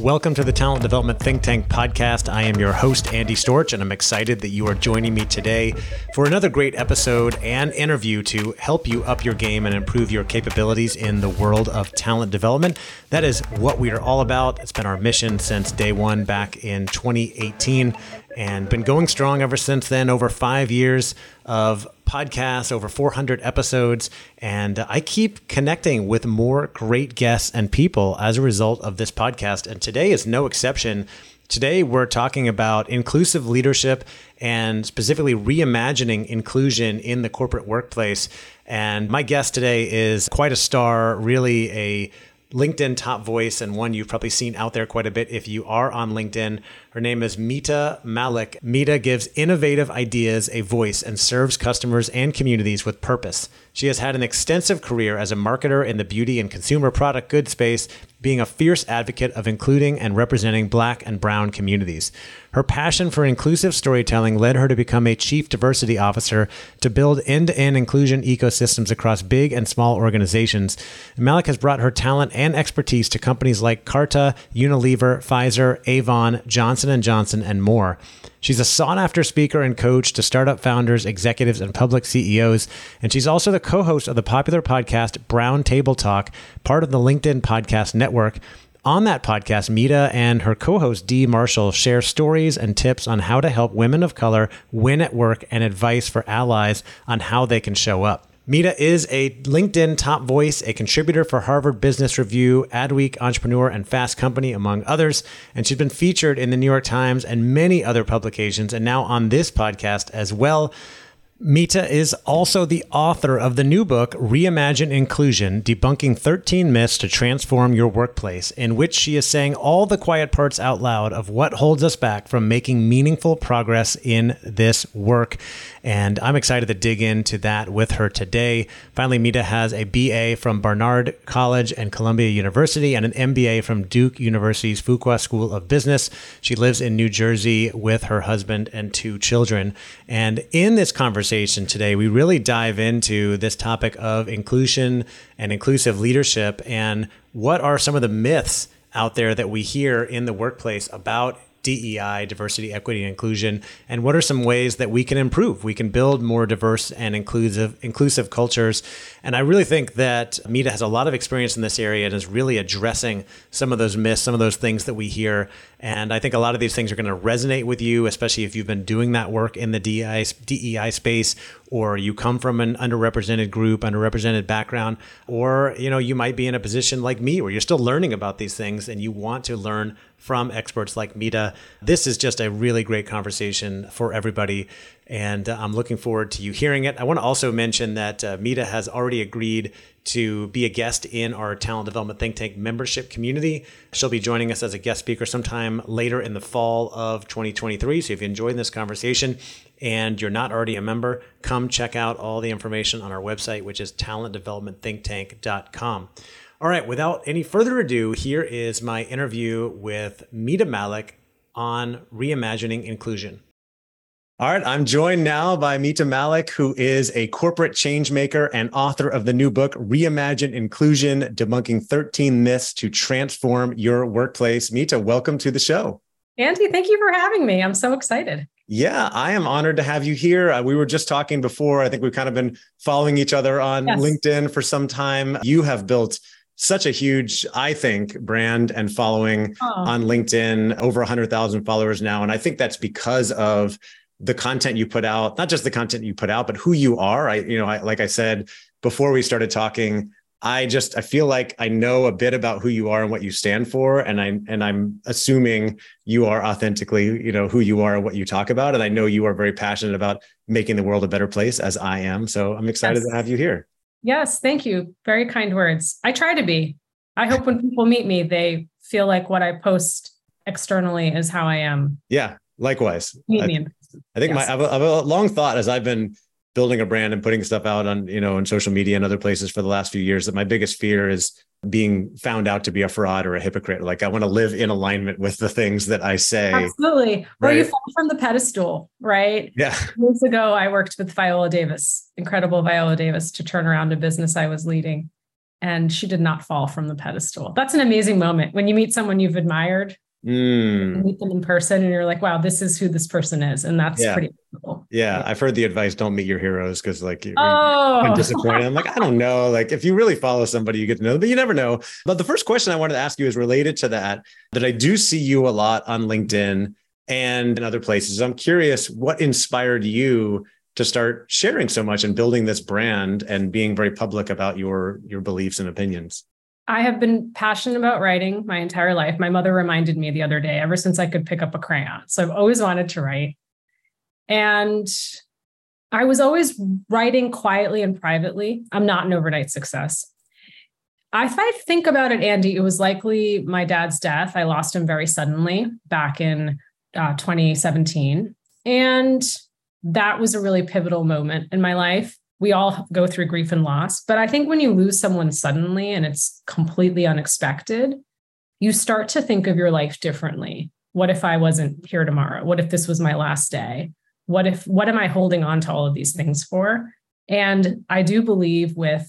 Welcome to the Talent Development Think Tank podcast. I am your host, Andy Storch, and I'm excited that you are joining me today for another great episode and interview to help you up your game and improve your capabilities in the world of talent development. That is what we are all about. It's been our mission since day one back in 2018 and been going strong ever since then. Over five years of podcasts, over 400 episodes, and I keep connecting with more great guests and people as a result of this podcast. And today is no exception. Today, we're talking about inclusive leadership and specifically reimagining inclusion in the corporate workplace. And my guest today is quite a star, really a LinkedIn top voice and one you've probably seen out there quite a bit if you are on LinkedIn. Her name is Mita Mallick. Mita gives innovative ideas a voice and serves customers and communities with purpose. She has had an extensive career as a marketer in the beauty and consumer product goods space, being a fierce advocate of including and representing Black and Brown communities. Her passion for inclusive storytelling led her to become a chief diversity officer to build end to end inclusion ecosystems across big and small organizations. Mallick has brought her talent and expertise to companies like Carta, Unilever, Pfizer, Avon, Johnson. Johnson & and more. She's a sought-after speaker and coach to startup founders, executives, and public CEOs, and she's also the co-host of the popular podcast Brown Table Talk, part of the LinkedIn Podcast Network. On that podcast, Mita and her co host Dee Marshall share stories and tips on how to help women of color win at work and advice for allies on how they can show up. Mita is a LinkedIn top voice, a contributor for Harvard Business Review, Adweek, Entrepreneur, and Fast Company, among others. And she's been featured in the New York Times and many other publications, and now on this podcast as well. Mita is also the author of the new book, Reimagine Inclusion Debunking 13 Myths to Transform Your Workplace, in which she is saying all the quiet parts out loud of what holds us back from making meaningful progress in this work. And I'm excited to dig into that with her today. Finally, Mita has a BA from Barnard College and Columbia University and an MBA from Duke University's Fuqua School of Business. She lives in New Jersey with her husband and two children. And in this conversation today, we really dive into this topic of inclusion and inclusive leadership and what are some of the myths out there that we hear in the workplace about DEI, diversity, equity, and inclusion, and what are some ways that we can improve? We can build more diverse and inclusive inclusive cultures. And I really think that Mita has a lot of experience in this area and is really addressing some of those myths, some of those things that we hear. And I think a lot of these things are going to resonate with you, especially if you've been doing that work in the DEI, DEI space, or you come from an underrepresented group, underrepresented background, or you know you might be in a position like me where you're still learning about these things and you want to learn from experts like Mita. This is just a really great conversation for everybody. And uh, I'm looking forward to you hearing it. I want to also mention that uh, Mita has already agreed to be a guest in our Talent Development Think Tank membership community. She'll be joining us as a guest speaker sometime later in the fall of 2023. So if you enjoyed this conversation and you're not already a member, come check out all the information on our website, which is talentdevelopmentthinktank.com. All right, without any further ado, here is my interview with Mita Mallick on reimagining inclusion. All right, I'm joined now by Mita Mallick, who is a corporate change maker and author of the new book, Reimagine Inclusion Debunking 13 Myths to Transform Your Workplace. Mita, welcome to the show. Andy, thank you for having me. I'm so excited. Yeah, I am honored to have you here. Uh, we were just talking before. I think we've kind of been following each other on yes. LinkedIn for some time. You have built such a huge, I think, brand and following oh. on LinkedIn, over 100,000 followers now. And I think that's because of the content you put out, not just the content you put out, but who you are. I, you know, I, like I said before we started talking, I just I feel like I know a bit about who you are and what you stand for, and I and I'm assuming you are authentically, you know, who you are and what you talk about, and I know you are very passionate about making the world a better place, as I am. So I'm excited yes. to have you here. Yes, thank you. Very kind words. I try to be. I hope when people meet me, they feel like what I post externally is how I am. Yeah, likewise. Meet I, me. I think yes. my I have, a, I have a long thought as I've been building a brand and putting stuff out on you know on social media and other places for the last few years that my biggest fear is being found out to be a fraud or a hypocrite. Like I want to live in alignment with the things that I say. Absolutely. Or you fall from the pedestal, right? Yeah. Years ago, I worked with Viola Davis, incredible Viola Davis, to turn around a business I was leading. And she did not fall from the pedestal. That's an amazing moment when you meet someone you've admired, Mm. meet them in person, and you're like, wow, this is who this person is. And that's Yeah. pretty cool. Yeah. I've heard the advice don't meet your heroes because like you're Oh, I'm disappointed. I'm like, I don't know. Like, if you really follow somebody, you get to know, them, but you never know. But the first question I wanted to ask you is related to that, that I do see you a lot on LinkedIn and in other places. I'm curious what inspired you to start sharing so much and building this brand and being very public about your your beliefs and opinions. I have been passionate about writing my entire life. My mother reminded me the other day, ever since I could pick up a crayon. So I've always wanted to write. And I was always writing quietly and privately. I'm not an overnight success. If I think about it, Andy, it was likely my dad's death. I lost him very suddenly back in uh, 2017. And that was a really pivotal moment in my life. We all go through grief and loss. But I think when you lose someone suddenly and it's completely unexpected, you start to think of your life differently. What if I wasn't here tomorrow? What if this was my last day? What if, what am I holding on to all of these things for? And I do believe with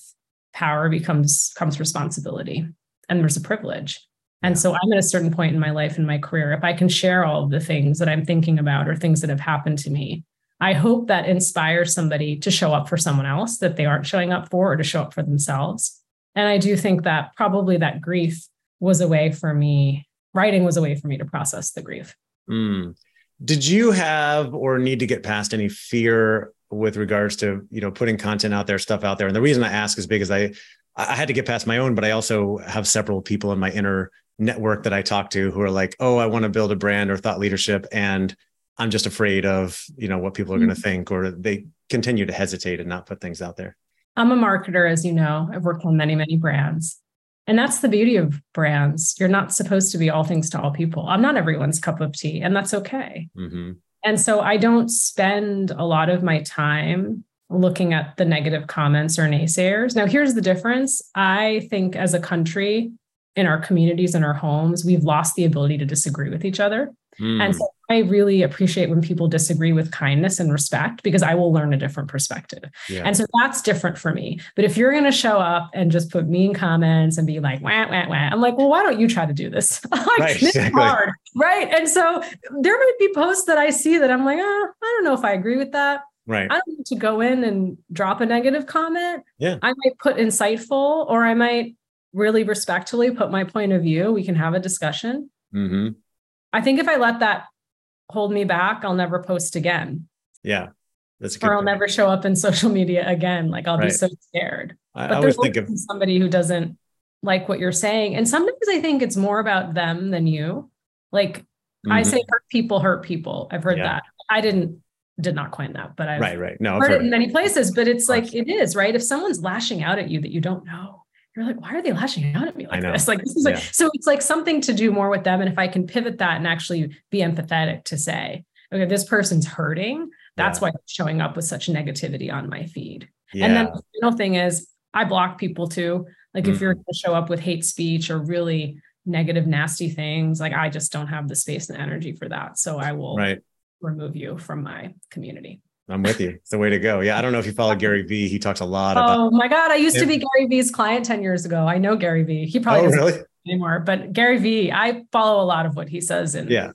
power becomes comes responsibility and there's a privilege. And so I'm at a certain point in my life in my career. If I can share all of the things that I'm thinking about or things that have happened to me, I hope that inspires somebody to show up for someone else that they aren't showing up for or to show up for themselves. And I do think that probably that grief was a way for me, writing was a way for me to process the grief. Mm. Did you have or need to get past any fear with regards to you know putting content out there, stuff out there? And the reason I ask is because I I had to get past my own, but I also have several people in my inner network that I talk to who are like, oh, I want to build a brand or thought leadership, and I'm just afraid of you know what people are going to think, or they continue to hesitate and not put things out there. I'm a marketer, as you know. I've worked on many, many brands. And that's the beauty of brands. You're not supposed to be all things to all people. I'm not everyone's cup of tea, and that's okay. hmm And so I don't spend a lot of my time looking at the negative comments or naysayers. Now, here's the difference. I think as a country, in our communities and our homes, we've lost the ability to disagree with each other. Mm. And so I really appreciate when people disagree with kindness and respect because I will learn a different perspective. yeah. And so that's different for me. But if you're going to show up and just put mean comments and be like, wah, wah, wah, I'm like, well, why don't you try to do this? like, Right, this is exactly. hard. Right. And so there might be posts that I see that I'm like, oh, I don't know if I agree with that. right. I don't need to go in and drop a negative comment. Yeah. I might put insightful or I might really respectfully put my point of view. We can have a discussion. hmm I think if I let that hold me back, I'll never post again. Yeah. That's Or I'll point. never show up in social media again. Like I'll Right. be so scared. I, I But always there's think of somebody who doesn't like what you're saying. And sometimes I think it's more about them than you. Like I Mhm. say hurt people hurt people. I've heard Yeah. that. I didn't did not coin that, but I've right, right. No, I've heard heard it in many places. But it's like it is, right? If someone's lashing out at you that you don't know, you're like, why are they lashing out at me like this? Like this is like Yeah. so it's like something to do more with them. And if I can pivot that and actually be empathetic to say, okay, this person's hurting. That's Yeah. why showing up with such negativity on my feed. yeah. And then the final thing is I block people too. Like if Mhm. you're going to show up with hate speech or really negative, nasty things, like I just don't have the space and energy for that. So I will right. remove you from my community. I'm with you. It's the way to go. Yeah. I don't know if you follow Gary Vee. He talks a lot about. Oh my God. I used to be Gary Vee's client 10 years ago. I know Gary Vee. He probably Oh, doesn't really? anymore, but Gary Vee, I follow a lot of what he says in Yeah.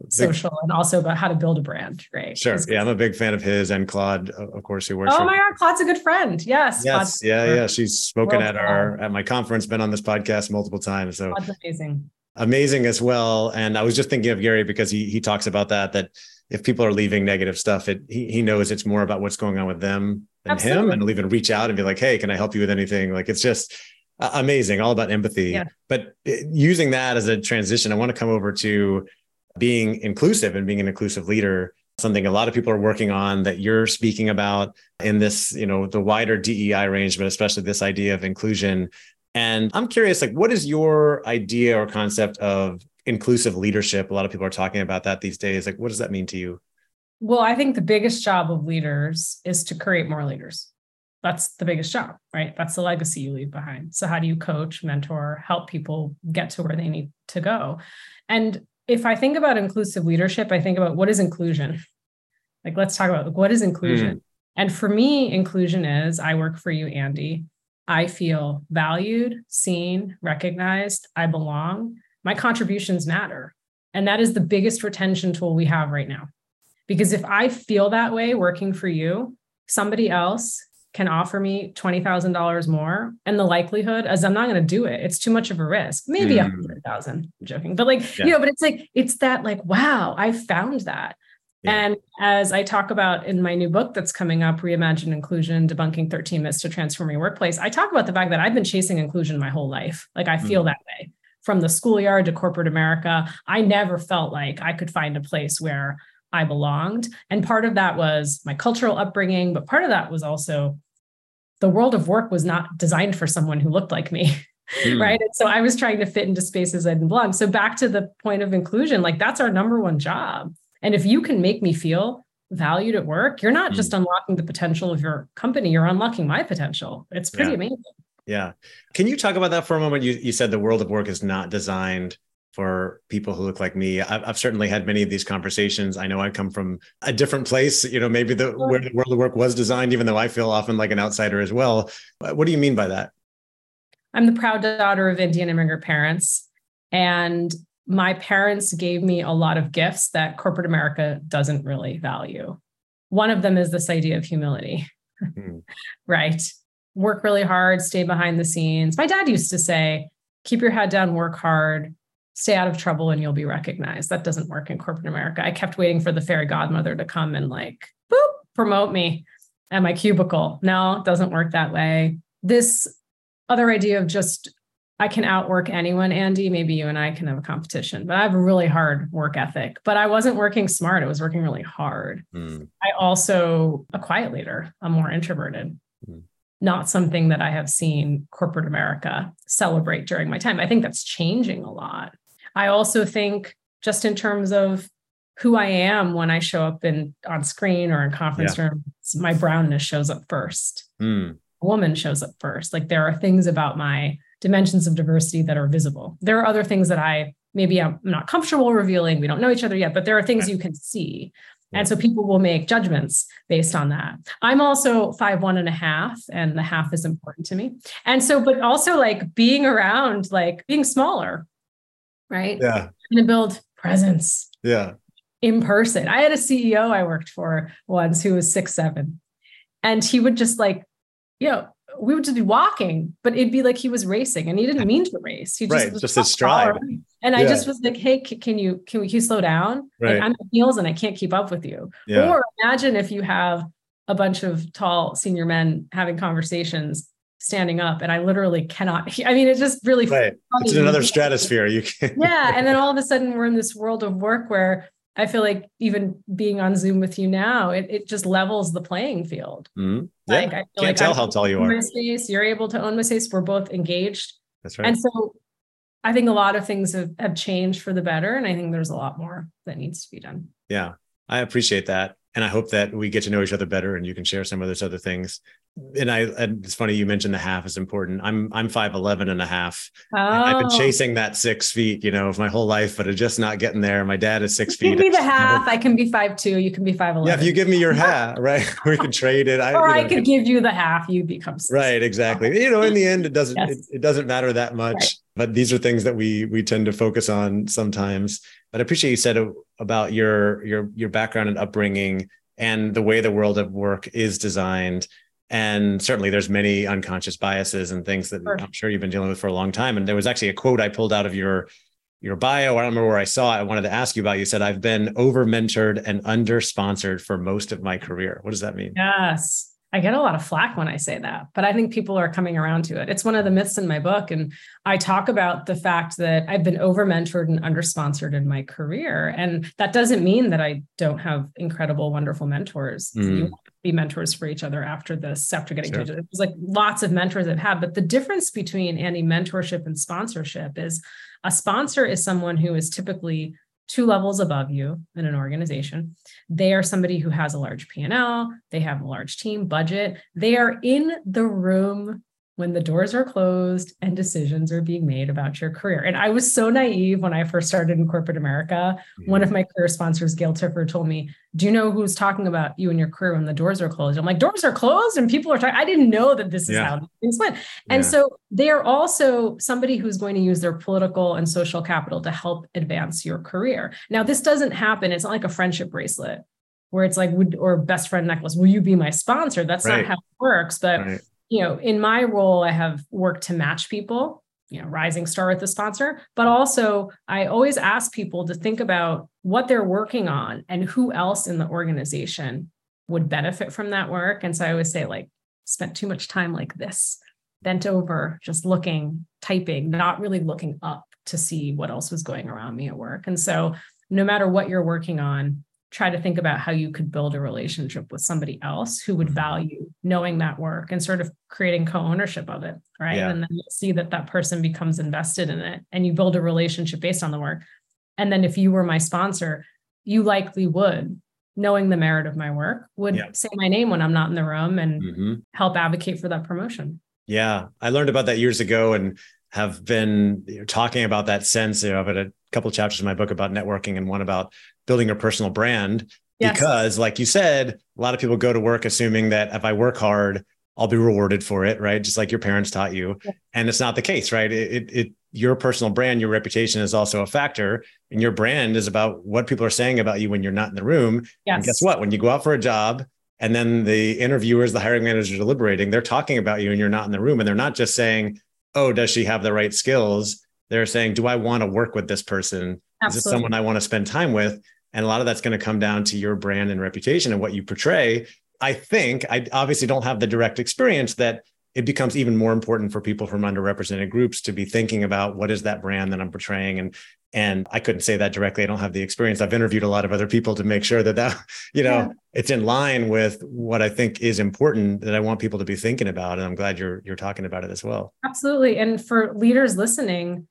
Big- social and also about how to build a brand. Right. Sure. He's- Yeah. I'm a big fan of his and Claude, of course, who works Oh my God. Claude's a good friend. Yes. Yes. Claude's- Yeah. Yeah. She's spoken at our at my conference, been on this podcast multiple times. So Claude's amazing. amazing as well. And I was just thinking of Gary because he he talks about that that if people are leaving negative stuff, it he, he knows it's more about what's going on with them than him, and he'll even reach out and be like, "Hey, can I help you with anything?" Like it's just uh, amazing, all about empathy. Yeah. But uh, using that as a transition, I want to come over to being inclusive and being an inclusive leader. Something a lot of people are working on that you're speaking about in this, you know, the wider DEI range, but especially this idea of inclusion. And I'm curious, like, what is your idea or concept of inclusive leadership? A lot of people are talking about that these days. Like, what does that mean to you? Well, I think the biggest job of leaders is to create more leaders. that's the biggest job, right? That's the legacy you leave behind. So, how do you coach, mentor, help people get to where they need to go? And if I think about inclusive leadership, I think about what is inclusion? Like, let's talk about what is inclusion. Mm. And for me, inclusion is I work for you, Andy. I feel valued, seen, recognized. I belong. My contributions matter. And that is the biggest retention tool we have right now. Because if I feel that way working for you, somebody else can offer me $20,000 more. And the likelihood is I'm not going to do it. It's too much of a risk. Maybe a mm. hundred thousand. I'm joking. But like, yeah. you know, but it's like, it's that like, wow, I found that. Yeah. And as I talk about in my new book that's coming up, Reimagine Inclusion, Debunking 13 Myths to Transform Your Workplace, I talk about the fact that I've been chasing inclusion my whole life. Like I feel mm. that way from the schoolyard to corporate America. I never felt like I could find a place where I belonged. And part of that was my cultural upbringing, but part of that was also the world of work was not designed for someone who looked like me. Mm. Right. And so I was trying to fit into spaces I didn't belong. So back to the point of inclusion, like that's our number one job. And if you can make me feel valued at work, you're not mm. just unlocking the potential of your company, you're unlocking my potential. It's pretty yeah. amazing. Yeah. Can you talk about that for a moment? You, you said the world of work is not designed for people who look like me. I've, I've, certainly had many of these conversations. I know I come from a different place, you know, maybe the where the world of work was designed, even though I feel often like an outsider as well. What do you mean by that? I'm the proud daughter of Indian immigrant parents. And my parents gave me a lot of gifts that corporate America doesn't really value. One of them is this idea of humility, hmm. right? Work really hard, stay behind the scenes. My dad used to say, keep your head down, work hard, stay out of trouble and you'll be recognized. That doesn't work in corporate America. I kept waiting for the fairy godmother to come and like, boop, promote me at my cubicle. No, it doesn't work that way. This other idea of just I can outwork anyone, Andy. Maybe you and I can have a competition, but I have a really hard work ethic. But I wasn't working smart. I was working really hard. Mm. I also a quiet leader. I'm more introverted. Not something that I have seen corporate America celebrate during my time. I think that's changing a lot. I also think just in terms of who I am when I show up in on screen or in conference yeah. rooms, my brownness shows up first. Mm. A woman shows up first. Like there are things about my dimensions of diversity that are visible. There are other things that I maybe I'm not comfortable revealing. We don't know each other yet, but there are things you can see. And so people will make judgments based on that. I'm also five one and a half, and the half is important to me. And so, but also like being around, like being smaller, right? Yeah. And to build presence. Yeah. In person. I had a CEO I worked for once who was six, seven. And he would just like, you know, we would just be walking, but it'd be like he was racing and he didn't mean to race. He just right, just his stride. And I just was like, hey, can you can we can you slow down? Right. Like I'm at heels and I can't keep up with you. Yeah. Or imagine if you have a bunch of tall senior men having conversations standing up and I literally cannot I mean it just really right. It's another stratosphere you can Yeah and then all of a sudden we're in this world of work where I feel like even being on Zoom with you now it, it just levels the playing field. Mm-hmm. Yeah. Like I can't like tell I how tall you are. My space, you're able to own my space. We're both engaged. That's right. And so I think a lot of things have, have changed for the better. And I think there's a lot more that needs to be done. Yeah. I appreciate that. And I hope that we get to know each other better and you can share some of those other things and I and it's funny you mentioned the half is important. I'm I'm 5'11 and a half. Oh. I've been oh. chasing that six feet, you know, of my whole life, but it's just not getting there. My dad is six feet. Give me the half. I can be five two. You can be five eleven. Yeah, if you give me your half, right? we can trade it. I, or I know, could give you the half. You become six. right. Exactly. You know, in the end, it doesn't yes. it, it, doesn't matter that much. Right. But these are things that we we tend to focus on sometimes. But I appreciate you said about your your your background and upbringing and the way the world of work is designed. And certainly there's many unconscious biases and things that sure. i'm sure you've been dealing with for a long time. And there was actually a quote i pulled out of your your bio. I don't remember where i saw it. I wanted to ask you about you said i've been over mentored and under sponsored for most of my career. What does that mean? Yes I get a lot of flack when I say that, but I think people are coming around to it. It's one of the myths in my book. And I talk about the fact that I've been over mentored and under sponsored in my career. And that doesn't mean that I don't have incredible, wonderful mentors. Mm. You be mentors for each other after this, after getting sure. to it. There's like lots of mentors I've had. But the difference between any mentorship and sponsorship is a sponsor is someone who is typically two levels above you in an organization. They are somebody who has a large P&L, they have a large team budget. They are in the room when the doors are closed and decisions are being made about your career. And I was so naive when I first started in corporate America. Mm-hmm. One of my career sponsors, Gail Tiffer, told me, Do you know who's talking about you and your career when the doors are closed? I'm like, Doors are closed and people are talking. I didn't know that this is yeah. how things went. And yeah. so they are also somebody who's going to use their political and social capital to help advance your career. Now, this doesn't happen. It's not like a friendship bracelet where it's like, would or best friend necklace, will you be my sponsor? That's right. not how it works. But right you know, in my role, I have worked to match people, you know, rising star with the sponsor, but also I always ask people to think about what they're working on and who else in the organization would benefit from that work. And so I always say, like, spent too much time like this, bent over, just looking, typing, not really looking up to see what else was going around me at work. And so no matter what you're working on, try to think about how you could build a relationship with somebody else who would mm-hmm. value knowing that work and sort of creating co-ownership of it right yeah. and then you see that that person becomes invested in it and you build a relationship based on the work and then if you were my sponsor you likely would knowing the merit of my work would yeah. say my name when i'm not in the room and mm-hmm. help advocate for that promotion yeah i learned about that years ago and have been talking about that sense you know, of it a couple chapters in my book about networking and one about building a personal brand yes. because like you said a lot of people go to work assuming that if i work hard i'll be rewarded for it right? Just like your parents taught you. Yeah. and it's not the case right? It, it, it your personal brand your reputation is also a factor and your brand is about what people are saying about you when you're not in the room. Yes. and guess what? When you go out for a job and then the interviewers the hiring managers are deliberating they're talking about you and you're not in the room and they're not just saying oh does she have the right skills? They're saying do i want to work with this person Absolutely. is this someone i want to spend time with and a lot of that's going to come down to your brand and reputation and what you portray. I think I obviously don't have the direct experience that it becomes even more important for people from underrepresented groups to be thinking about what is that brand that I'm portraying and and I couldn't say that directly I don't have the experience I've interviewed a lot of other people to make sure that that you know yeah. it's in line with what I think is important that I want people to be thinking about and I'm glad you're you're talking about it as well. Absolutely and for leaders listening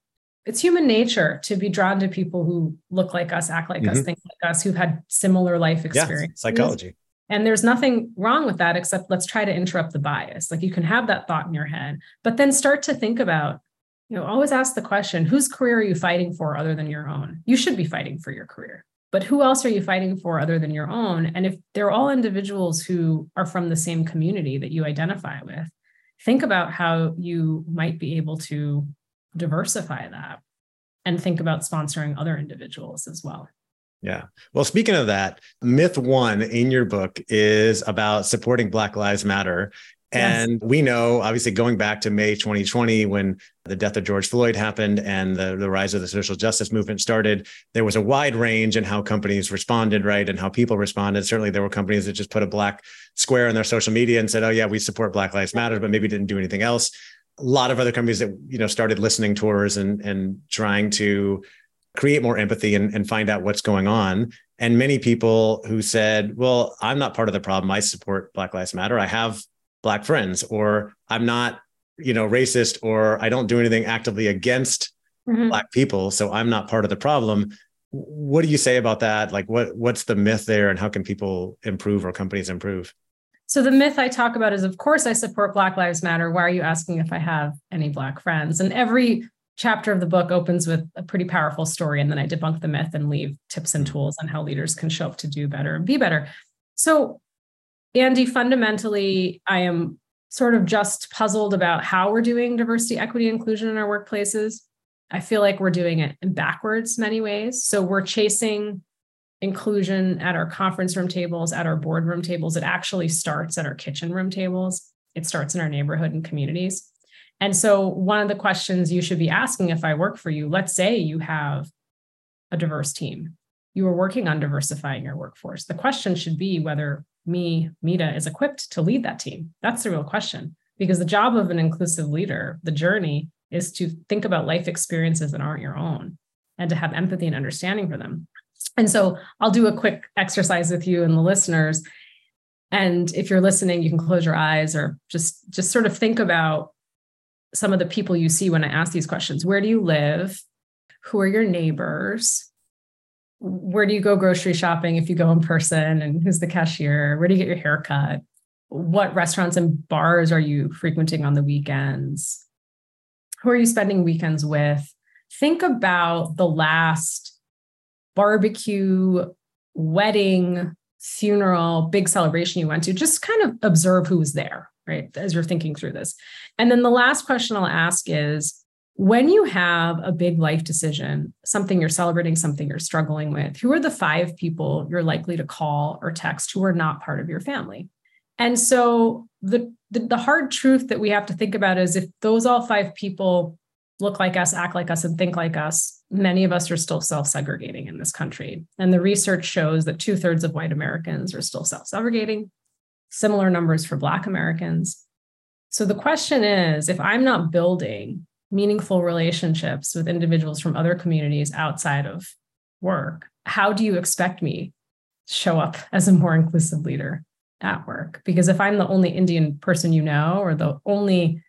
it's human nature to be drawn to people who look like us, act like mm-hmm. us, think like us, who've had similar life experience. Yeah, psychology. And there's nothing wrong with that, except let's try to interrupt the bias. Like you can have that thought in your head, but then start to think about, you know, always ask the question whose career are you fighting for other than your own? You should be fighting for your career, but who else are you fighting for other than your own? And if they're all individuals who are from the same community that you identify with, think about how you might be able to diversify that and think about sponsoring other individuals as well. Yeah. Well, speaking of that, myth one in your book is about supporting Black Lives Matter. And yes. we know, obviously, going back to May 2020, when the death of George Floyd happened and the, the rise of the social justice movement started, there was a wide range in how companies responded, right? And how people responded. Certainly, there were companies that just put a black square in their social media and said, oh, yeah, we support Black Lives Matter, but maybe didn't do anything else a lot of other companies that you know started listening tours and and trying to create more empathy and, and find out what's going on. And many people who said well i'm not part of the problem. I support black lives matter. I have black friends or i'm not you know racist or i don't do anything actively against mm-hmm. black people so i'm not part of the problem. What do you say about that? Like what what's the myth there and how can people improve or companies improve so the myth I talk about is, of course, I support Black Lives Matter. Why are you asking if I have any Black friends? And every chapter of the book opens with a pretty powerful story. And then I debunk the myth and leave tips and mm. tools on how leaders can show up to do better and be better. So, Andy, fundamentally, I am sort of just puzzled about how we're doing diversity, equity, inclusion in our workplaces. I feel like we're doing it in backwards many ways. So we're chasing inclusion at our conference room tables, at our boardroom tables. It actually starts at our kitchen room tables. It starts in our neighborhood and communities. And so, one of the questions you should be asking if I work for you, let's say you have a diverse team, you are working on diversifying your workforce. The question should be whether me, Mita, is equipped to lead that team. That's the real question. Because the job of an inclusive leader, the journey is to think about life experiences that aren't your own and to have empathy and understanding for them. And so I'll do a quick exercise with you and the listeners. And if you're listening, you can close your eyes or just just sort of think about some of the people you see when I ask these questions. Where do you live? Who are your neighbors? where do you go grocery shopping if you go in person and who's the cashier where do you get your hair cut what restaurants and bars are you frequenting on the weekends who are you spending weekends with think about the last barbecue wedding funeral big celebration you went to just kind of observe who was there right as you're thinking through this and then the last question i'll ask is when you have a big life decision, something you're celebrating, something you're struggling with, who are the five people you're likely to call or text who are not part of your family? And so the, the, the hard truth that we have to think about is if those all five people look like us, act like us, and think like us, many of us are still self segregating in this country. And the research shows that two thirds of white Americans are still self segregating, similar numbers for Black Americans. So the question is if I'm not building meaningful relationships with individuals from other communities outside of work, how do you expect me to show up as a more inclusive leader at work? Because if I'm the only Indian person you know, or the only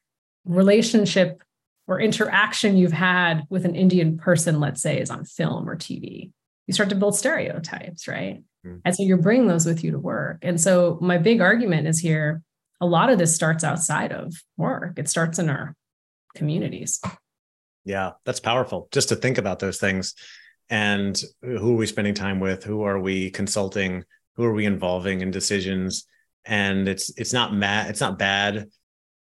relationship or interaction you've had with an Indian person, let's say, is on film or TV, you start to build stereotypes, right? Mm. And so you're bringing those with you to work. And so my big argument is here a lot of this starts outside of work, it starts in our communities. Yeah, that's powerful just to think about those things. And who are we spending time with? Who are we consulting? Who are we involving in decisions? And it's it's not mad, it's not bad,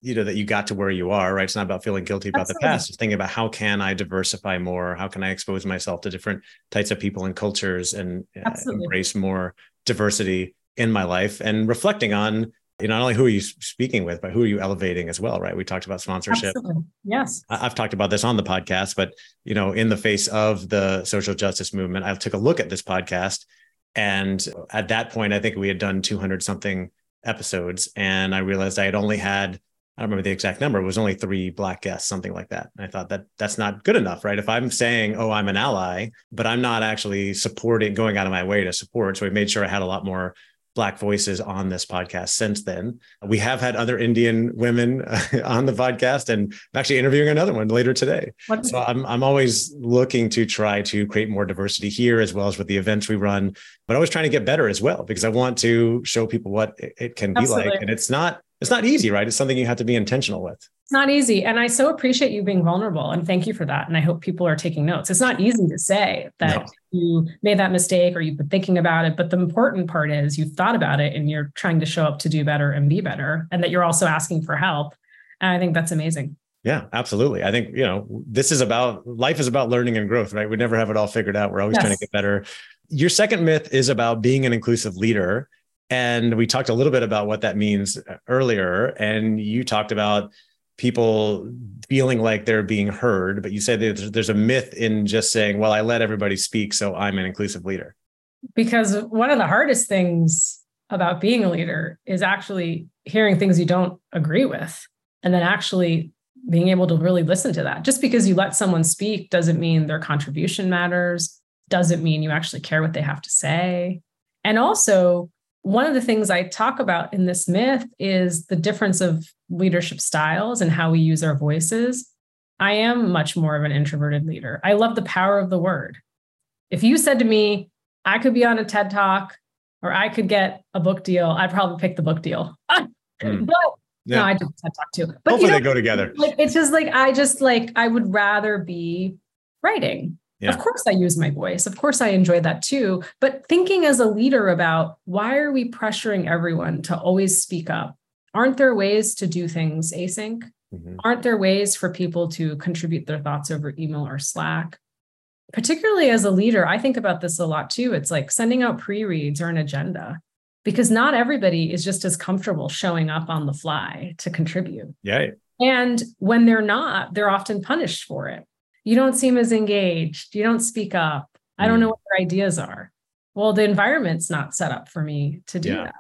you know, that you got to where you are, right? It's not about feeling guilty about Absolutely. the past. It's thinking about how can I diversify more? How can I expose myself to different types of people and cultures and uh, embrace more diversity in my life and reflecting on you know, not only who are you speaking with, but who are you elevating as well, right? We talked about sponsorship. Absolutely. Yes. I've talked about this on the podcast, but you know, in the face of the social justice movement, I took a look at this podcast. And at that point, I think we had done 200 something episodes. And I realized I had only had, I don't remember the exact number, it was only three black guests, something like that. And I thought that that's not good enough, right? If I'm saying, oh, I'm an ally, but I'm not actually supporting, going out of my way to support. So I made sure I had a lot more Black voices on this podcast since then. We have had other Indian women on the podcast, and I'm actually interviewing another one later today. So I'm, I'm always looking to try to create more diversity here as well as with the events we run, but always trying to get better as well because I want to show people what it can be Absolutely. like. And it's not it's not easy, right? It's something you have to be intentional with. It's not easy. And I so appreciate you being vulnerable and thank you for that. And I hope people are taking notes. It's not easy to say that no. you made that mistake or you've been thinking about it. But the important part is you've thought about it and you're trying to show up to do better and be better, and that you're also asking for help. And I think that's amazing. Yeah, absolutely. I think, you know, this is about life is about learning and growth, right? We never have it all figured out. We're always yes. trying to get better. Your second myth is about being an inclusive leader. And we talked a little bit about what that means uh, earlier. And you talked about people feeling like they're being heard, but you said there's, there's a myth in just saying, well, I let everybody speak, so I'm an inclusive leader. Because one of the hardest things about being a leader is actually hearing things you don't agree with and then actually being able to really listen to that. Just because you let someone speak doesn't mean their contribution matters, doesn't mean you actually care what they have to say. And also, one of the things I talk about in this myth is the difference of leadership styles and how we use our voices. I am much more of an introverted leader. I love the power of the word. If you said to me, I could be on a TED talk or I could get a book deal, I'd probably pick the book deal. mm. But yeah. no, I did TED talk too. But Hopefully you know, they go together. Like it's just like I just like I would rather be writing yeah. Of course, I use my voice. Of course, I enjoy that too. But thinking as a leader about why are we pressuring everyone to always speak up? Aren't there ways to do things async? Mm-hmm. Aren't there ways for people to contribute their thoughts over email or Slack? Particularly as a leader, I think about this a lot too. It's like sending out pre reads or an agenda because not everybody is just as comfortable showing up on the fly to contribute. Yeah. And when they're not, they're often punished for it you don't seem as engaged. You don't speak up. I don't know mm. what your ideas are. Well, the environment's not set up for me to do yeah. that.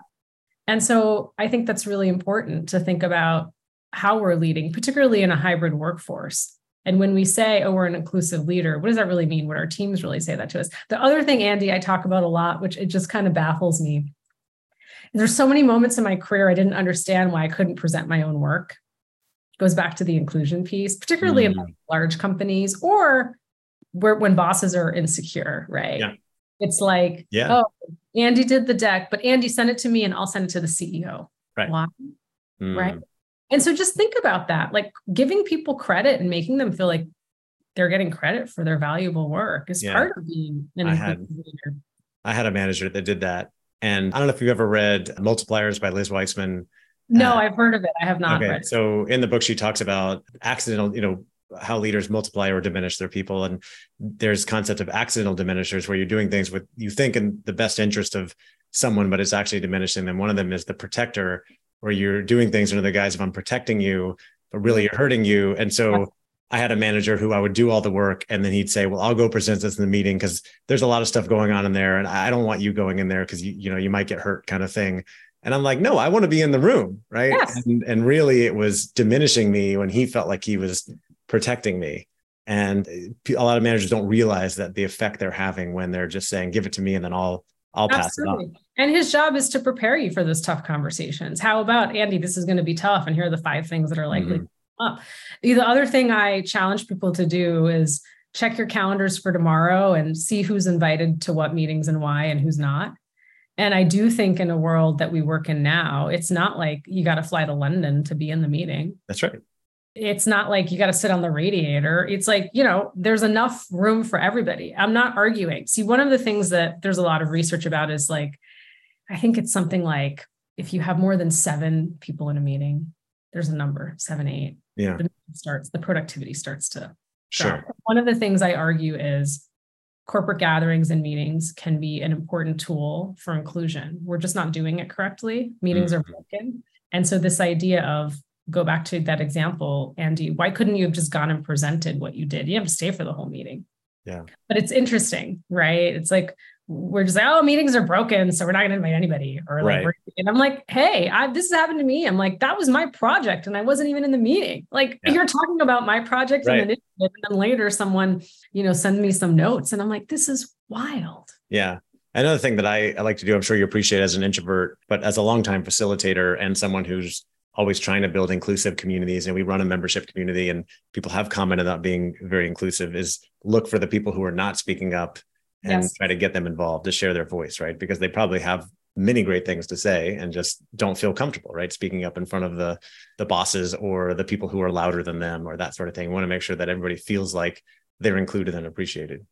And so I think that's really important to think about how we're leading, particularly in a hybrid workforce. And when we say, oh, we're an inclusive leader, what does that really mean? What our teams really say that to us? The other thing, Andy, I talk about a lot, which it just kind of baffles me. There's so many moments in my career I didn't understand why I couldn't present my own work goes back to the inclusion piece, particularly mm. in large companies or where when bosses are insecure, right? Yeah. It's like, yeah. oh, Andy did the deck, but Andy sent it to me and I'll send it to the CEO. Right. Why? Mm. Right. And so just think about that, like giving people credit and making them feel like they're getting credit for their valuable work is Yeah. part of being an I had- leader. I had a manager that did that. And I don't know if you've ever read Multipliers by Liz Wiseman. No, Uh, I've heard of it. I have not okay. read it. So in the book, she talks about accidental, you know, how leaders multiply or diminish their people. And there's concept of accidental diminishers where you're doing things with you think in the best interest of someone, but it's actually diminishing them. One of them is the protector, where you're doing things under the guise of I'm protecting you, but really you're hurting you. And so I had a manager who I would do all the work and then he'd say, Well, I'll go present this in the meeting because there's a lot of stuff going on in there. And I don't want you going in there because you, you know, you might get hurt kind of thing. And I'm like, no, I want to be in the room. Right. Yes. And, and really it was diminishing me when he felt like he was protecting me. And a lot of managers don't realize that the effect they're having when they're just saying, give it to me and then I'll, I'll pass it on. Absolutely. And his job is to prepare you for those tough conversations. How about Andy? This is going to be tough. And here are the five things that are likely Mhm. to come up. The other thing I challenge people to do is check your calendars for tomorrow and see who's invited to what meetings and why and who's not. And I do think in a world that we work in now, it's not like you got to fly to London to be in the meeting That's right. it's not like you got to sit on the radiator. It's like, you know, there's enough room for everybody. I'm not arguing. See, one of the things that there's a lot of research about is like, I think it's something like if you have more than seven people in a meeting, there's a number, seven, eight, Yeah. the starts, the productivity starts to Sure. drop. One of the things I argue is corporate gatherings and meetings can be an important tool for inclusion. We're just not doing it correctly. Meetings are Mhm. broken. And so this idea of go back to that example, Andy, why couldn't you have just gone and presented what you did? You have to stay for the whole meeting. Yeah. But it's interesting, right? It's like we're just like, oh, meetings are broken, so we're not going to invite anybody. Or like, Right. and I'm like, hey, I, this has happened to me. I'm like, that was my project, and I wasn't even in the meeting. Like, Yeah. you're talking about my project Right. and, initiative, and then later someone, you know, send me some notes, and I'm like, this is wild. Yeah. Another thing that I, I like to do, I'm sure you appreciate as an introvert, but as a longtime facilitator and someone who's always trying to build inclusive communities, and we run a membership community, and people have commented on being very inclusive, is look for the people who are not speaking up and Yes. try to get them involved to share their voice, right? Because they probably have many great things to say and just don't feel comfortable, right? Speaking up in front of the the bosses or the people who are louder than them or that sort of thing. We want to make sure that everybody feels like they're included and appreciated.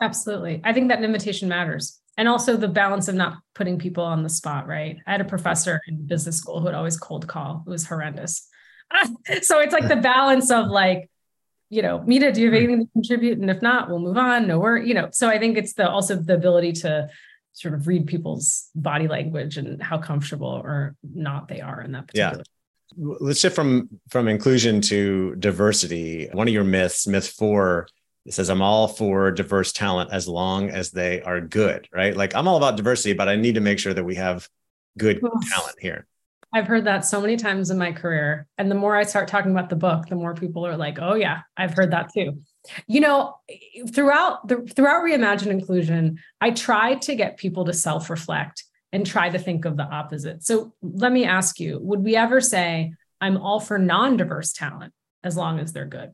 Absolutely. I think that invitation matters. And also the balance of not putting people on the spot, right? I had a professor in business school who would always cold call. It was horrendous. so it's like the balance of like, you know, Mita, do you have anything to contribute? And if not, we'll move on. No worry, you know. So I think it's the also the ability to sort of read people's body language and how comfortable or not they are in that particular. Yeah. let's shift from from inclusion to diversity one of your myths myth four it says i'm all for diverse talent as long as they are good right like i'm all about diversity but i need to make sure that we have good talent here I've heard that so many times in my career. And the more I start talking about the book, the more people are like, oh yeah, I've heard that too. You know, throughout the throughout reimagine inclusion, I tried to get people to self-reflect and try to think of the opposite. So let me ask you, would we ever say, I'm all for non-diverse talent as long as they're good?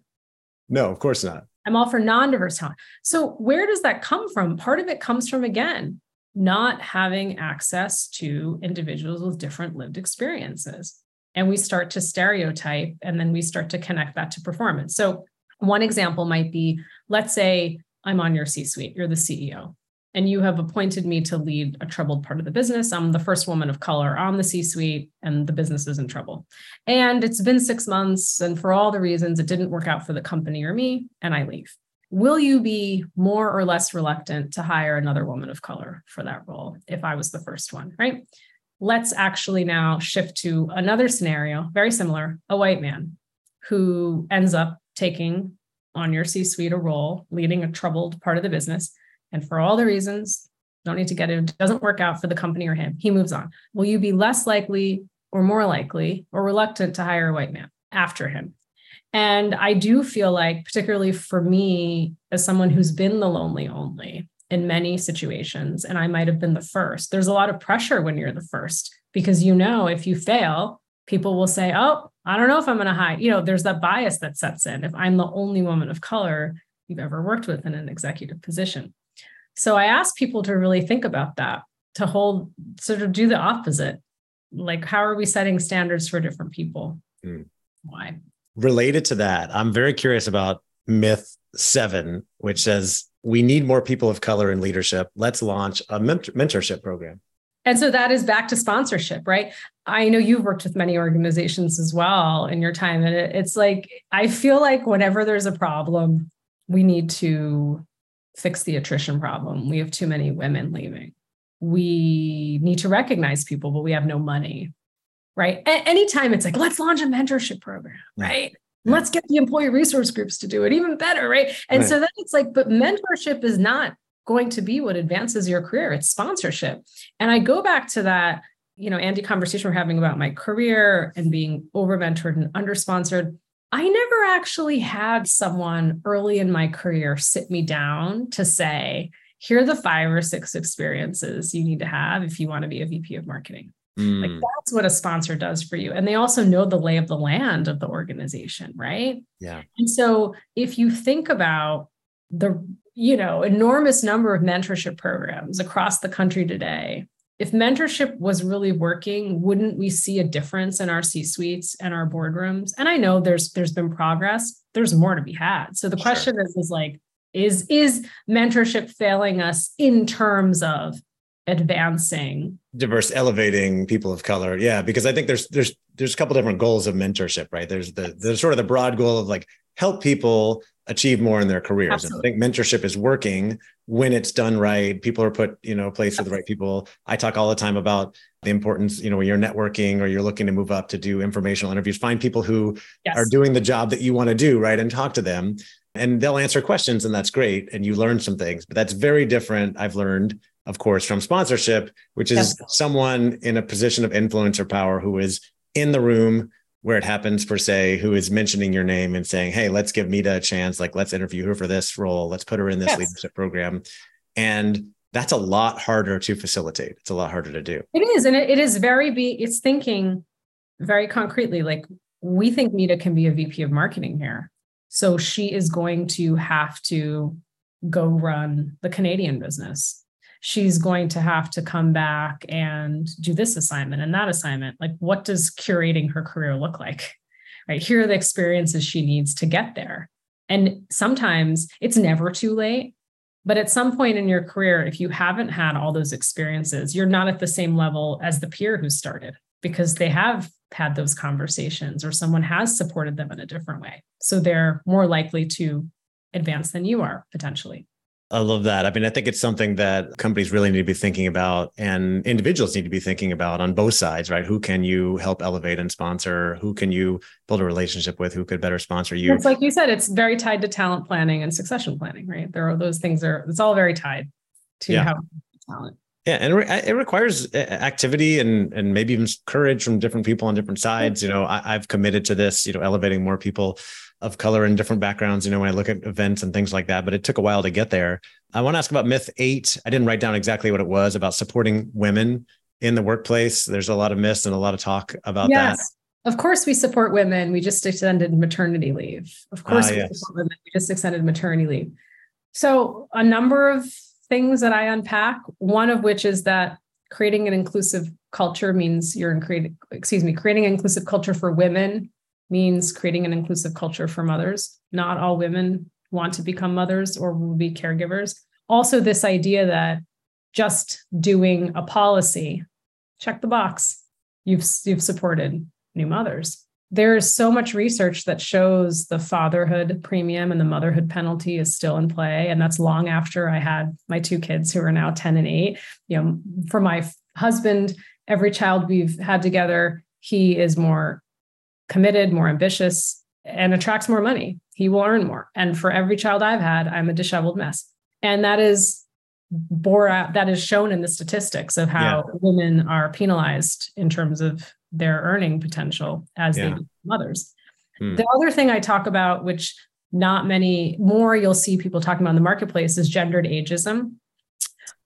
no of course not I'm all for non-diverse talent. So where does that come from? Part of it comes from again, not having access to individuals with different lived experiences. And we start to stereotype and then we start to connect that to performance. So one example might be, let's say I'm on your C-suite, you're the CEO, and you have appointed me to lead a troubled part of the business. I'm the first woman of color on the C-suite and the business is in trouble. And it's been six months, and for all the reasons, it didn't work out for the company or me, and I leave. Will you be more or less reluctant to hire another woman of color for that role if I was the first one, right? Let's actually now shift to another scenario, very similar a white man who ends up taking on your C suite a role, leading a troubled part of the business. And for all the reasons, don't need to get it, doesn't work out for the company or him, he moves on. Will you be less likely or more likely or reluctant to hire a white man after him? And I do feel like, particularly for me, as someone who's been the lonely only in many situations, and I might have been the first, there's a lot of pressure when you're the first because you know if you fail, people will say, Oh, I don't know if I'm going to hide. You know, there's that bias that sets in if I'm the only woman of color you've ever worked with in an executive position. So I ask people to really think about that, to hold, sort of do the opposite. Like, how are we setting standards for different people? Mm. Why? Related to that, I'm very curious about myth seven, which says we need more people of color in leadership. Let's launch a mentor- mentorship program. And so that is back to sponsorship, right? I know you've worked with many organizations as well in your time. And it's like, I feel like whenever there's a problem, we need to fix the attrition problem. We have too many women leaving. We need to recognize people, but we have no money, right? A- anytime it's like, let's launch a mentorship program, right? Yeah. Let's get the employee resource groups to do it even better, right? And right. so then it's like, but mentorship is not going to be what advances your career. It's sponsorship. And I go back to that, you know, Andy conversation we're having about my career and being over mentored and under sponsored. I never actually had someone early in my career sit me down to say, here are the five or six experiences you need to have if you want to be a VP of marketing. Mm. Like that's what a sponsor does for you. And they also know the lay of the land of the organization, right? Yeah. And so if you think about the you know enormous number of mentorship programs across the country today if mentorship was really working wouldn't we see a difference in our c suites and our boardrooms and i know there's there's been progress there's more to be had so the sure. question is is like is is mentorship failing us in terms of advancing diverse elevating people of color yeah because i think there's there's there's a couple different goals of mentorship right there's the there's sort of the broad goal of like help people achieve more in their careers. and I think mentorship is working when it's done right. People are put, you know, place with the right people. I talk all the time about the importance, you know, when you're networking or you're looking to move up to do informational interviews, find people who yes. are doing the job that you want to do, right? And talk to them. And they'll answer questions, and that's great. And you learn some things, but that's very different. I've learned, of course, from sponsorship, which is yes. someone in a position of influence or power who is in the room where it happens per se who is mentioning your name and saying hey let's give mita a chance. Like let's interview her for this role. Let's put her in this yes. leadership program. And that's a lot harder to facilitate. It's a lot harder to do. It is and it, it is very be it's thinking very concretely like we think mita can be a vp of marketing here. So she is going to have to go run the canadian business she's going to have to come back and do this assignment and that assignment. Like, what does curating her career look like? Right. Here are the experiences she needs to get there. And sometimes it's never too late. But at some point in your career, if you haven't had all those experiences, you're not at the same level as the peer who started because they have had those conversations or someone has supported them in a different way. So they're more likely to advance than you are potentially. I love that. I mean, I think it's something that companies really need to be thinking about and individuals need to be thinking about on both sides, right? Who can you help elevate and sponsor? Who can you build a relationship with? Who could better sponsor you? It's like you said, it's very tied to talent planning and succession planning, right? There are those things are, it's all very tied to yeah. how talent. Yeah, and it requires uh, activity and and maybe even courage from different people on different sides. You know, I, I've committed to this. You know, elevating more people of color and different backgrounds, you know, when I look at events and things like that, but it took a while to get there. I want to ask about myth eight. I didn't write down exactly what it was about supporting women in the workplace. There's a lot of myths and a lot of talk about that. yes. that. Of course, we support women. We just extended maternity leave. Of course, ah, we yes. support women. We just extended maternity leave. So, a number of things that I unpack, one of which is that creating an inclusive culture means you're in creating, excuse me, creating an inclusive culture for women means creating an inclusive culture for mothers. Not all women want to become mothers or will be caregivers. Also, this idea that just doing a policy, check the box, you've, you've supported new mothers. There is so much research that shows the fatherhood premium and the motherhood penalty is still in play. And that's long after I had my two kids who are now 10 and 8. You know, for my husband, every child we've had together, he is more committed, more ambitious, and attracts more money. He will earn more. And for every child I've had, I'm a disheveled mess. And that is bore out, that is shown in the statistics of how yeah. women are penalized in terms of their earning potential as yeah. they become mothers. Hmm. The other thing I talk about, which not many more you'll see people talking about in the marketplace, is gendered ageism.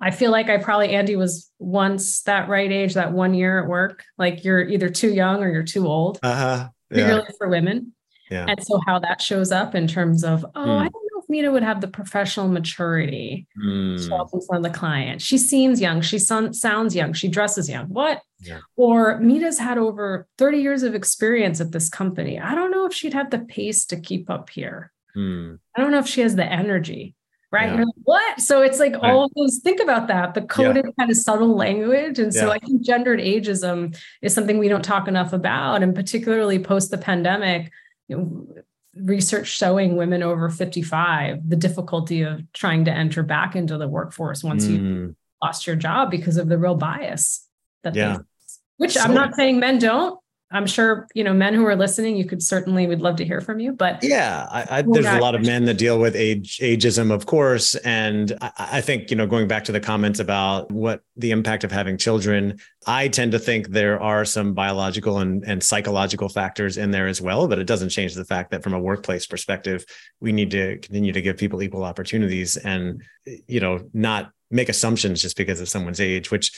I feel like I probably, Andy, was once that right age, that one year at work. Like you're either too young or you're too old. Uh-huh yeah. for women. Yeah. And so how that shows up in terms of, oh, hmm. I don't know if Mita would have the professional maturity Mm, to show in front of the client. She seems young. She son- sounds young. She dresses young. What? Yeah. Or Mita's had over 30 years of experience at this company. I don't know if she'd have the pace to keep up here. mm, I don't know if she has the energy. Right. Yeah. Like, what? So it's like Right. all those, think about that, the coded kind of subtle language. And so Yeah. I think gendered ageism is something we don't talk enough about. And particularly post the pandemic, you know, research showing women over 55, the difficulty of trying to enter back into the workforce once you mm. lost your job because of the real bias that Yeah. face. which So- I'm not saying men don't. I'm sure, you know, men who are listening, you could certainly would love to hear from you. But Yeah, I, I, there's a lot of men that deal with age ageism, of course, and I, I think you know going back to the comments about what the impact of having children, I tend to think there are some biological and, and psychological factors in there as well, but it doesn't change the fact that from a workplace perspective, we need to continue to give people equal opportunities and you know not make assumptions just because of someone's age, which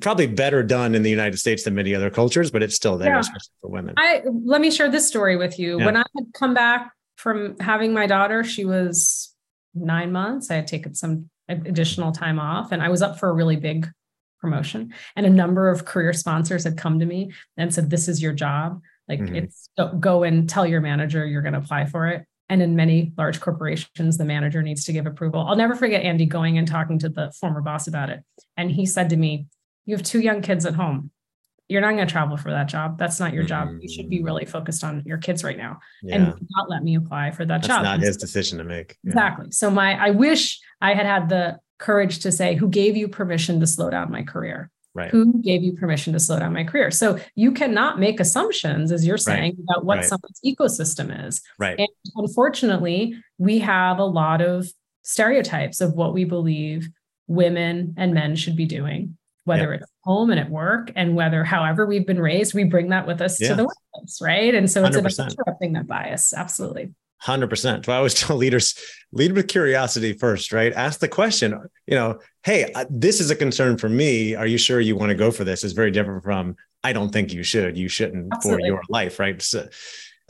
probably better done in the United States than many other cultures, but it's still there, Yeah. especially for women. I let me share this story with you. Yeah. When I had come back from having my daughter, she was nine months. I had taken some additional time off, and I was up for a really big promotion. And a number of career sponsors had come to me and said, "This is your job. Like, Mhm. it's go and tell your manager you're going to apply for it." And in many large corporations, the manager needs to give approval. I'll never forget Andy going and talking to the former boss about it, and he said to me, "You have two young kids at home." You're not going to travel for that job. That's not your job. You should be mm. really focused on your kids right now Yeah, and not let me apply for that that's job. not his decision to make. Yeah. Exactly. So my I wish I had had the courage to say who gave you permission to slow down my career? Right. Who gave you permission to slow down my career? So you cannot make assumptions as you're saying about what Right. someone's ecosystem is. Right. And unfortunately, we have a lot of stereotypes of what we believe women and men should be doing, whether it's home and at work, and whether, however, we've been raised, we bring that with us Yeah. to the workplace, right? And so it's about 100%. interrupting that bias. Absolutely. Hundred percent. so I always tell leaders, lead with curiosity first, right? Ask the question. You know, hey, uh, this is a concern for me. Are you sure you want to go for this? Is very different from I don't think you should. You shouldn't Absolutely. for your life, right? So,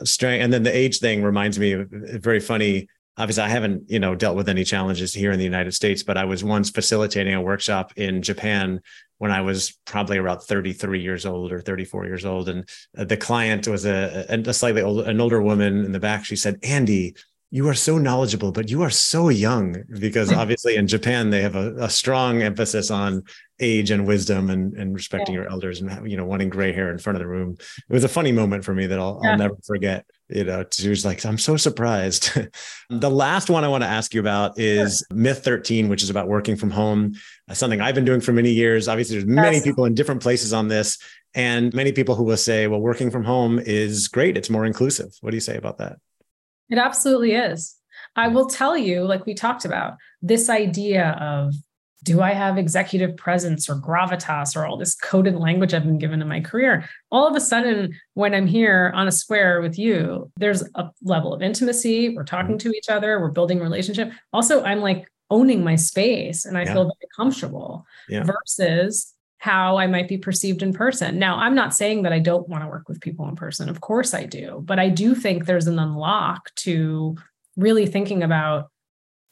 strength. And then the age thing reminds me of a very funny. Obviously, I haven't you know dealt with any challenges here in the United States, but I was once facilitating a workshop in Japan when I was probably about 33 years old or 34 years old. And uh, the client was a, a slightly old, an older woman in the back. She said, Andy, you are so knowledgeable, but you are so young because obviously in Japan, they have a, a strong emphasis on age and wisdom and, and respecting your elders and, you know, wanting gray hair in front of the room. It was a funny moment for me that I'll, Yeah. I'll never forget. You know, she was like, I'm so surprised. the mm. last one I want to ask you about is myth 13, which is about working from home something I've been doing for many years. Obviously, there's many Yes. people in different places on this, and many people who will say, well, working from home is great. It's more inclusive. What do you say about that? It absolutely is. I hmm. will tell you, like we talked about, this idea of do I have executive presence or gravitas or all this coded language I've been given in my career? All of a sudden, when I'm here on a square with you, there's a level of intimacy. We're talking mm-hmm. to each other, we're building relationship. Also, I'm like owning my space and I Yeah. feel very comfortable Yeah. versus how I might be perceived in person. Now, I'm not saying that I don't want to work with people in person. Of course I do. But I do think there's an unlock to really thinking about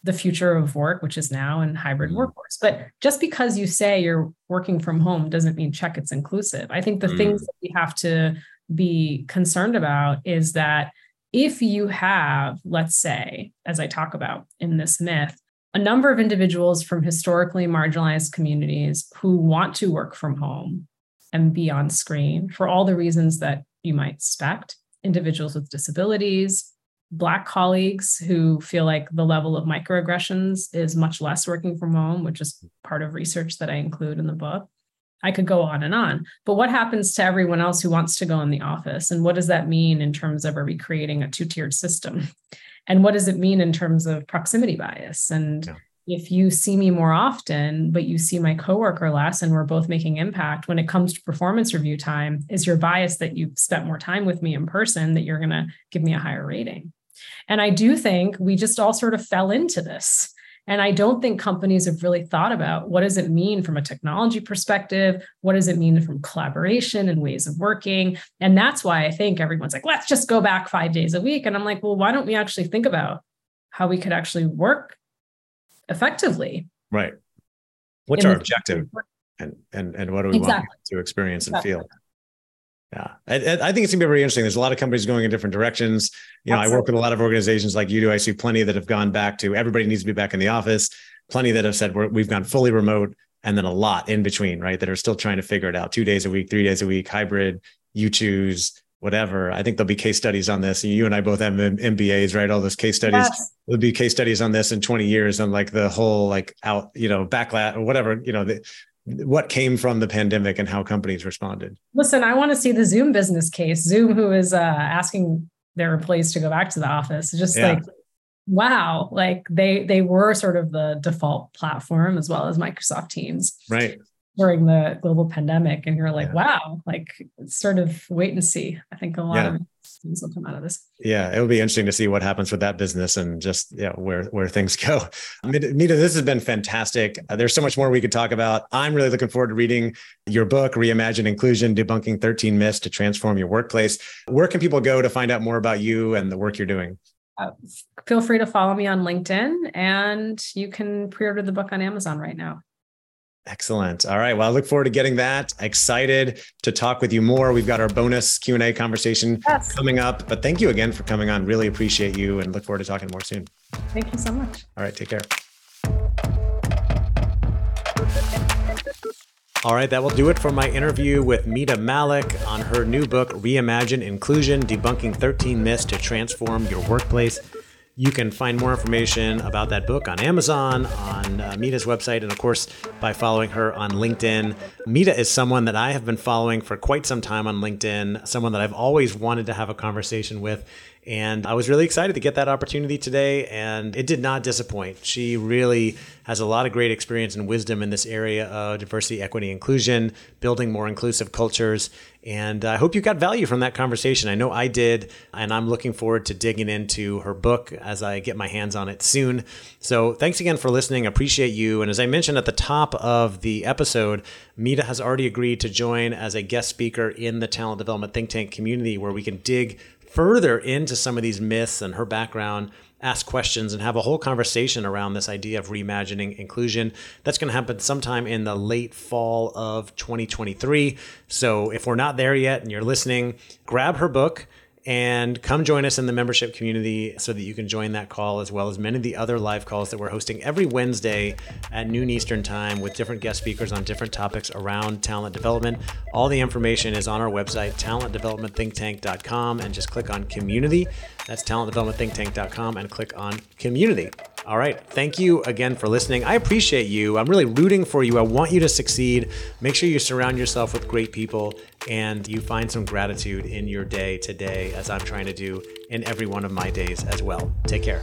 the future of work, which is now in hybrid Mhm. workforce. But just because you say you're working from home doesn't mean check it's inclusive. I think the Mm. things that we have to be concerned about is that if you have, let's say, as I talk about in this myth, a number of individuals from historically marginalized communities who want to work from home and be on screen for all the reasons that you might expect individuals with disabilities, Black colleagues who feel like the level of microaggressions is much less working from home, which is part of research that I include in the book. I could go on and on. But what happens to everyone else who wants to go in the office? And what does that mean in terms of are we creating a two tiered system? And what does it mean in terms of proximity bias? And Yeah. if you see me more often, but you see my coworker less, and we're both making impact when it comes to performance review time, is your bias that you've spent more time with me in person that you're going to give me a higher rating? And I do think we just all sort of fell into this. And I don't think companies have really thought about what does it mean from a technology perspective? What does it mean from collaboration and ways of working? And that's why I think everyone's like, let's just go back five days a week. And I'm like, well, why don't we actually think about how we could actually work effectively. Right. What's our objective and, and, and what do we Exactly. want to experience and Exactly. feel? Yeah. I, I think it's gonna be very interesting. There's a lot of companies going in different directions. You know, I work with a lot of organizations like you do. I see plenty that have gone back to everybody needs to be back in the office. Plenty that have said we're, we've gone fully remote and then a lot in between, right? That are still trying to figure it out two days a week, three days a week, hybrid, you choose, whatever. I think there'll be case studies on this. You and I both have MBAs, right? All those case studies. Yes. There'll be case studies on this in 20 years on like the whole like out, you know, backlash or whatever, you know, the, what came from the pandemic and how companies responded. Listen, I want to see the Zoom business case. Zoom, who is uh, asking their employees to go back to the office, just Yeah. like, wow, like they they were sort of the default platform as well as Microsoft Teams Right. during the global pandemic. And you're like, Yeah. wow, like it's sort of wait and see. I think a lot Yeah. of things will come out of this. Yeah, it'll be interesting to see what happens with that business and just yeah, where where things go. Mita, Mita, this has been fantastic. Uh, there's so much more we could talk about. I'm really looking forward to reading your book, Reimagine Inclusion: Debunking 13 Myths to Transform Your Workplace. Where can people go to find out more about you and the work you're doing? Uh, feel free to follow me on LinkedIn and you can pre-order the book on Amazon right now. Excellent. All right. Well, I look forward to getting that. Excited to talk with you more. We've got our bonus Q&A conversation Yes. coming up, but thank you again for coming on. Really appreciate you and look forward to talking more soon. Thank you so much. All right, take care. All right, that will do it for my interview with Mita Mallick on her new book, Reimagine Inclusion Debunking 13 Myths to Transform Your Workplace. You can find more information about that book on Amazon, on uh, Mita's website, and of course, by following her on LinkedIn. Mita is someone that I have been following for quite some time on LinkedIn, someone that I've always wanted to have a conversation with. And I was really excited to get that opportunity today, and it did not disappoint. She really has a lot of great experience and wisdom in this area of diversity, equity, inclusion, building more inclusive cultures. And I hope you got value from that conversation. I know I did, and I'm looking forward to digging into her book as I get my hands on it soon. So thanks again for listening. Appreciate you. And as I mentioned at the top of the episode, Mita has already agreed to join as a guest speaker in the talent development think tank community where we can dig further into some of these myths and her background, ask questions, and have a whole conversation around this idea of reimagining inclusion. That's going to happen sometime in the late fall of 2023. So if we're not there yet and you're listening, grab her book and come join us in the membership community so that you can join that call as well as many of the other live calls that we're hosting every Wednesday at noon Eastern time with different guest speakers on different topics around talent development. All the information is on our website, talentdevelopmentthinktank.com, and just click on community. That's talentdevelopmentthinktank.com and click on community. All right. Thank you again for listening. I appreciate you. I'm really rooting for you. I want you to succeed. Make sure you surround yourself with great people and you find some gratitude in your day today, as I'm trying to do in every one of my days as well. Take care.